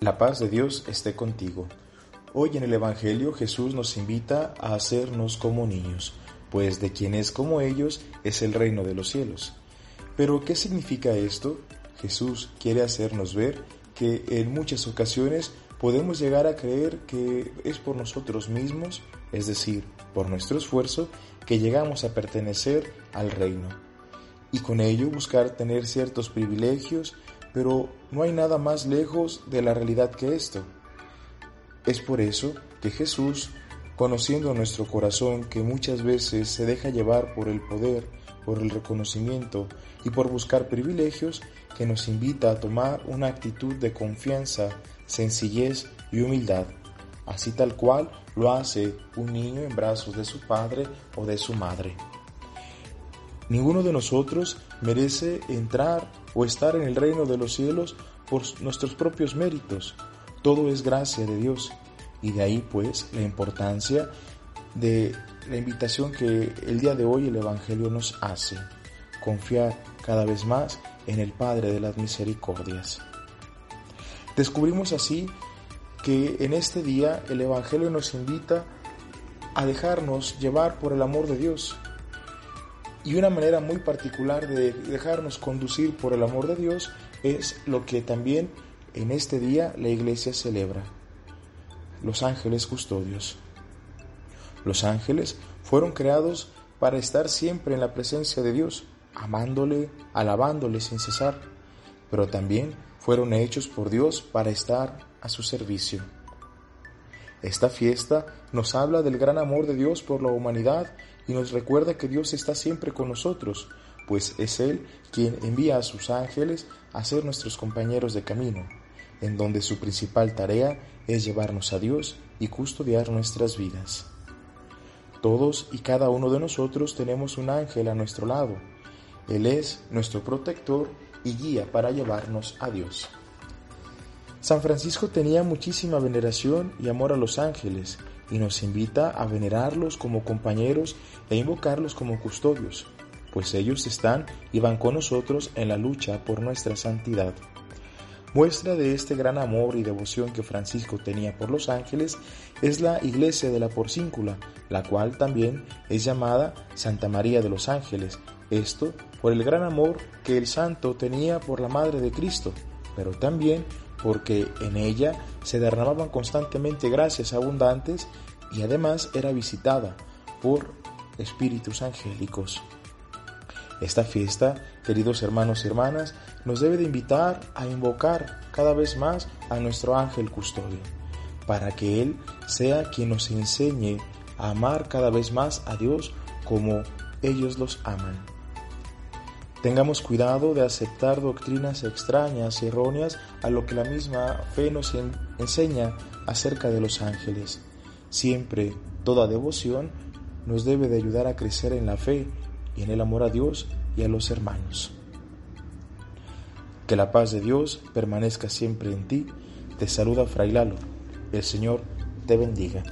La paz de Dios esté contigo. Hoy en el Evangelio Jesús nos invita a hacernos como niños, pues de quien es como ellos es el reino de los cielos. Pero ¿qué significa esto? Jesús quiere hacernos ver que en muchas ocasiones podemos llegar a creer que es por nosotros mismos, es decir, por nuestro esfuerzo, que llegamos a pertenecer al reino. Y con ello buscar tener ciertos privilegios pero no hay nada más lejos de la realidad que esto. Es por eso que Jesús, conociendo nuestro corazón que muchas veces se deja llevar por el poder, por el reconocimiento y por buscar privilegios, que nos invita a tomar una actitud de confianza, sencillez y humildad, así tal cual lo hace un niño en brazos de su padre o de su madre. Ninguno de nosotros merece entrar o estar en el reino de los cielos por nuestros propios méritos. Todo es gracia de Dios. Y de ahí pues la importancia de la invitación que el día de hoy el Evangelio nos hace. Confiar cada vez más en el Padre de las Misericordias. Descubrimos así que en este día el Evangelio nos invita a dejarnos llevar por el amor de Dios, y una manera muy particular de dejarnos conducir por el amor de Dios es lo que también en este día la iglesia celebra, los ángeles custodios. Los ángeles fueron creados para estar siempre en la presencia de Dios, amándole, alabándole sin cesar, pero también fueron hechos por Dios para estar a su servicio. Esta fiesta nos habla del gran amor de Dios por la humanidad y nos recuerda que Dios está siempre con nosotros, pues es Él quien envía a sus ángeles a ser nuestros compañeros de camino, en donde su principal tarea es llevarnos a Dios y custodiar nuestras vidas. Todos y cada uno de nosotros tenemos un ángel a nuestro lado. Él es nuestro protector y guía para llevarnos a Dios. San Francisco tenía muchísima veneración y amor a los ángeles y nos invita a venerarlos como compañeros e invocarlos como custodios, pues ellos están y van con nosotros en la lucha por nuestra santidad. Muestra de este gran amor y devoción que Francisco tenía por los ángeles es la iglesia de la Porcíncula, la cual también es llamada Santa María de los Ángeles, esto por el gran amor que el santo tenía por la Madre de Cristo, pero también porque en ella se derramaban constantemente gracias abundantes y además era visitada por espíritus angélicos. Esta fiesta, queridos hermanos y hermanas, nos debe de invitar a invocar cada vez más a nuestro ángel custodio, para que Él sea quien nos enseñe a amar cada vez más a Dios como ellos los aman. Tengamos cuidado de aceptar doctrinas extrañas y erróneas a lo que la misma fe nos enseña acerca de los ángeles. Siempre toda devoción nos debe de ayudar a crecer en la fe y en el amor a Dios y a los hermanos. Que la paz de Dios permanezca siempre en ti. Te saluda Fray Lalo. El Señor te bendiga.